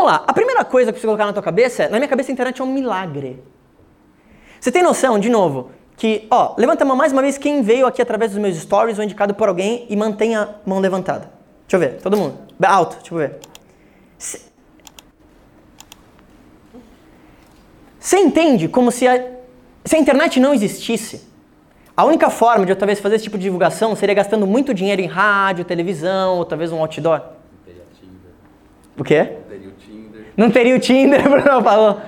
Vamos lá. A primeira coisa que você colocar na tua cabeça é, na minha cabeça a internet é um milagre. Você tem noção, de novo, que, ó, levanta a mão mais uma vez quem veio aqui através dos meus stories ou indicado por alguém e mantenha a mão levantada. Deixa eu ver, todo mundo. Alto, deixa eu ver. Você entende como se a, se a internet não existisse? A única forma de eu talvez fazer esse tipo de divulgação seria gastando muito dinheiro em rádio, televisão, ou talvez um outdoor. O quê? Não teria o Tinder. Bruno falou.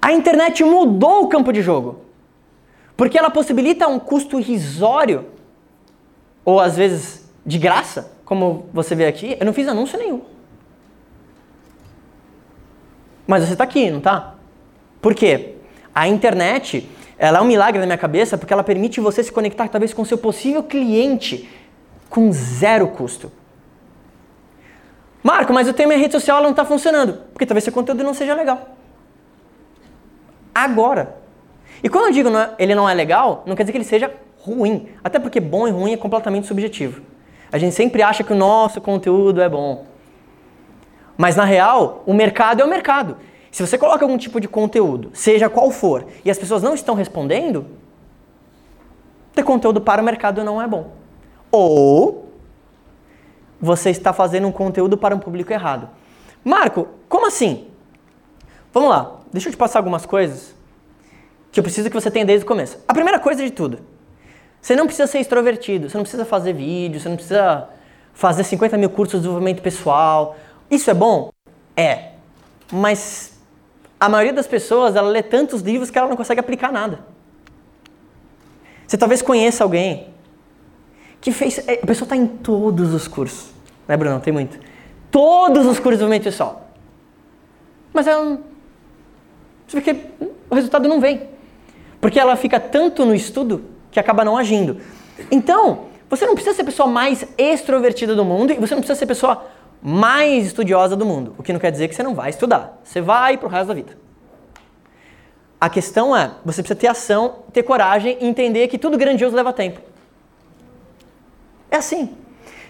A internet mudou o campo de jogo. Porque ela possibilita um custo irrisório, ou às vezes de graça, como você vê aqui. Eu não fiz anúncio nenhum. Mas você está aqui, não está? Por quê? A internet, ela é um milagre na minha cabeça porque ela permite você se conectar talvez com seu possível cliente com zero custo. Marco, mas eu tenho minha rede social, ela não está funcionando. Porque talvez seu conteúdo não seja legal. Agora. E quando eu digo não é, ele não é legal, não quer dizer que ele seja ruim. Até porque bom e ruim é completamente subjetivo. A gente sempre acha que o nosso conteúdo é bom. Mas na real, o mercado é o mercado. Se você coloca algum tipo de conteúdo, seja qual for, e as pessoas não estão respondendo, ter conteúdo para o mercado não é bom. Ou você está fazendo um conteúdo para um público errado. Marco, como assim? Vamos lá, deixa eu te passar algumas coisas que eu preciso que você tenha desde o começo. A primeira coisa de tudo, você não precisa ser extrovertido, você não precisa fazer vídeo, você não precisa fazer 50 mil cursos de desenvolvimento pessoal, isso é bom? É. Mas a maioria das pessoas, ela lê tantos livros que ela não consegue aplicar nada. Você talvez conheça alguém que fez. É, a pessoa está em todos os cursos. Né, Bruno? Tem muito. Todos os cursos do mente só. Mas ela não. O resultado não vem. Porque ela fica tanto no estudo que acaba não agindo. Então, você não precisa ser a pessoa mais extrovertida do mundo e você não precisa ser a pessoa mais estudiosa do mundo. O que não quer dizer que você não vai estudar. Você vai para o resto da vida. A questão é, você precisa ter ação, ter coragem e entender que tudo grandioso leva tempo. É assim.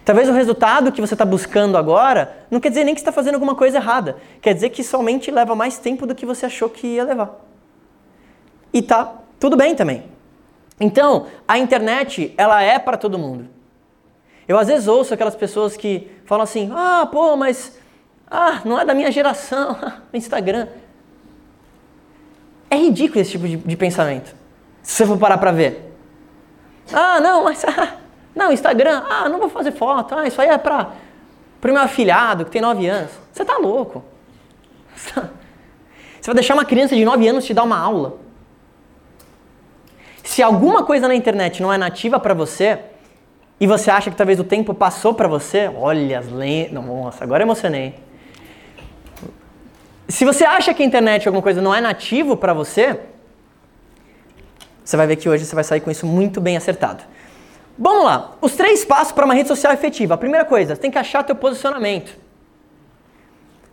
Talvez o resultado que você está buscando agora não quer dizer nem que está fazendo alguma coisa errada. Quer dizer que somente leva mais tempo do que você achou que ia levar. E tá tudo bem também. Então, a internet, ela é para todo mundo. Eu às vezes ouço aquelas pessoas que falam assim: ah, pô, mas ah, não é da minha geração, Instagram. É ridículo esse tipo de, de, pensamento. Se você for parar pra ver. Ah, não, mas. Não, Instagram, ah, não vou fazer foto. Ah, isso aí é pra, pro meu afilhado que tem 9 anos. Você tá louco. Você vai deixar uma criança de 9 anos te dar uma aula. Se alguma coisa na internet não é nativa para você, e você acha que talvez o tempo passou para você, olha as lendas. Nossa, agora emocionei. Se você acha que a internet alguma coisa não é nativo para você, você vai ver que hoje você vai sair com isso muito bem acertado. Vamos lá, os três passos para uma rede social efetiva. A primeira coisa, você tem que achar teu posicionamento.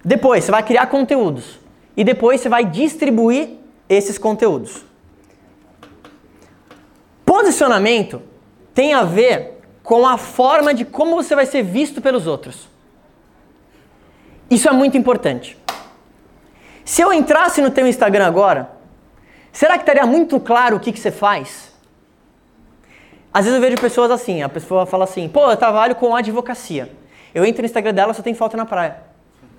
Depois, você vai criar conteúdos. E depois você vai distribuir esses conteúdos. Posicionamento tem a ver com a forma de como você vai ser visto pelos outros. Isso é muito importante. Se eu entrasse no teu Instagram agora, será que estaria muito claro o que, que você faz? Às vezes eu vejo pessoas assim, a pessoa fala assim, pô, eu trabalho com advocacia. Eu entro no Instagram dela, só tem foto na praia.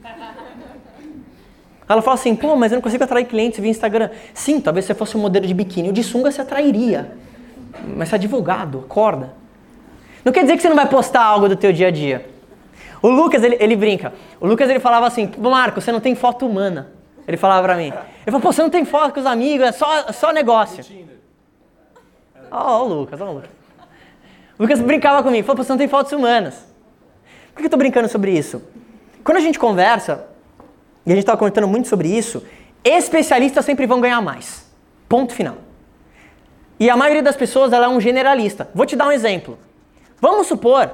Ela fala assim, pô, mas eu não consigo atrair clientes via Instagram. Sim, talvez você fosse um modelo de biquíni, o de sunga se atrairia. Mas você é advogado, acorda. Não quer dizer que você não vai postar algo do teu dia a dia. O Lucas, ele, ele brinca. O Lucas, ele falava assim, Marco, você não tem foto humana. Ele falava pra mim. Ele falou, pô, você não tem foto com os amigos, é só, só negócio. Ó, oh, o Lucas, ó oh, o Lucas. O Lucas brincava comigo, falou, você não tem fotos humanas. Por que eu tô brincando sobre isso? Quando a gente conversa, e a gente tava comentando muito sobre isso, especialistas sempre vão ganhar mais. Ponto final. E a maioria das pessoas, ela é um generalista. Vou te dar um exemplo. Vamos supor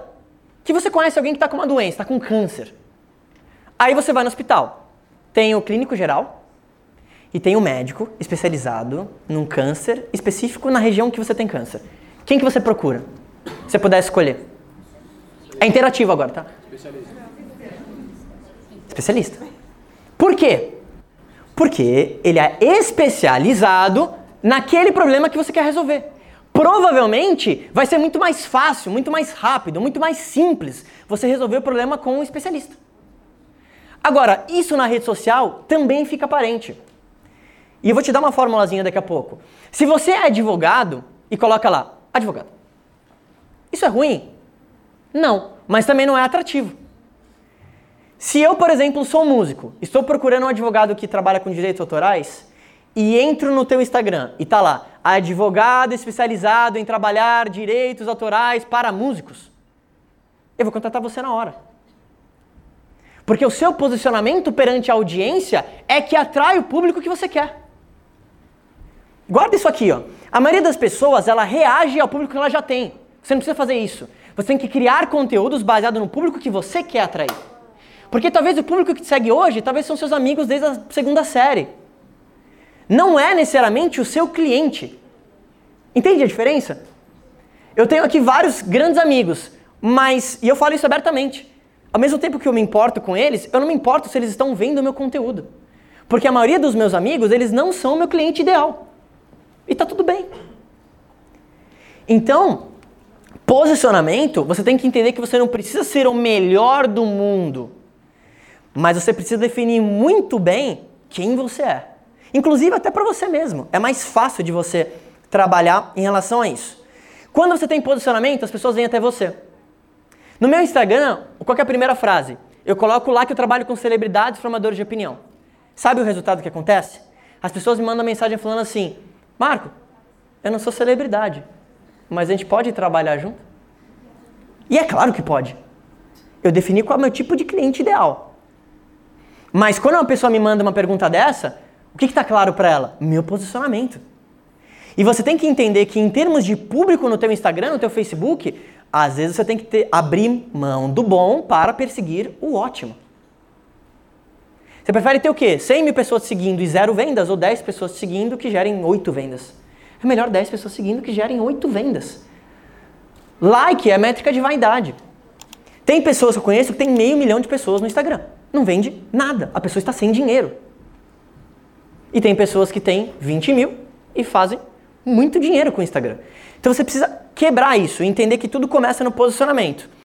que você conhece alguém que está com uma doença, está com câncer. Aí você vai no hospital. Tem o clínico geral e tem o médico especializado num câncer específico na região que você tem câncer. Quem que você procura? Você puder escolher. É interativo agora, tá? Especialista. Por quê? Porque ele é especializado naquele problema que você quer resolver. Provavelmente vai ser muito mais fácil, muito mais rápido, muito mais simples você resolver o problema com um especialista. Agora, isso na rede social também fica aparente. E eu vou te dar uma formulazinha daqui a pouco. Se você é advogado e coloca lá, advogado. Isso é ruim? Não, mas também não é atrativo. Se eu, por exemplo, sou músico, estou procurando um advogado que trabalha com direitos autorais e entro no teu Instagram e tá lá, advogado especializado em trabalhar direitos autorais para músicos, eu vou contratar você na hora. Porque o seu posicionamento perante a audiência é que atrai o público que você quer. Guarda isso aqui, ó. A maioria das pessoas, ela reage ao público que ela já tem. Você não precisa fazer isso. Você tem que criar conteúdos baseados no público que você quer atrair. Porque talvez o público que te segue hoje, talvez são seus amigos desde a segunda série. Não é necessariamente o seu cliente. Entende a diferença? Eu tenho aqui vários grandes amigos, mas, e eu falo isso abertamente, ao mesmo tempo que eu me importo com eles, eu não me importo se eles estão vendo o meu conteúdo. Porque a maioria dos meus amigos, eles não são o meu cliente ideal. E tá tudo bem. Então, posicionamento, você tem que entender que você não precisa ser o melhor do mundo. Mas você precisa definir muito bem quem você é. Inclusive até para você mesmo. É mais fácil de você trabalhar em relação a isso. Quando você tem posicionamento, as pessoas vêm até você. No meu Instagram, qual é a primeira frase? Eu coloco lá que eu trabalho com celebridades formadores de opinião. Sabe o resultado que acontece? As pessoas me mandam mensagem falando assim: Marco, eu não sou celebridade, mas a gente pode trabalhar junto? E é claro que pode. Eu defini qual é o meu tipo de cliente ideal. Mas quando uma pessoa me manda uma pergunta dessa, o que está claro para ela? Meu posicionamento. E você tem que entender que em termos de público no teu Instagram, no teu Facebook, às vezes você tem que ter, abrir mão do bom para perseguir o ótimo. Você prefere ter o quê? 100 mil pessoas seguindo e zero vendas ou 10 pessoas seguindo que gerem 8 vendas? É melhor 10 pessoas seguindo que gerem 8 vendas. Like é métrica de vaidade. Tem pessoas que eu conheço que tem meio milhão de pessoas no Instagram. Não vende nada. A pessoa está sem dinheiro. E tem pessoas que têm 20 mil e fazem muito dinheiro com o Instagram. Então você precisa quebrar isso e entender que tudo começa no posicionamento.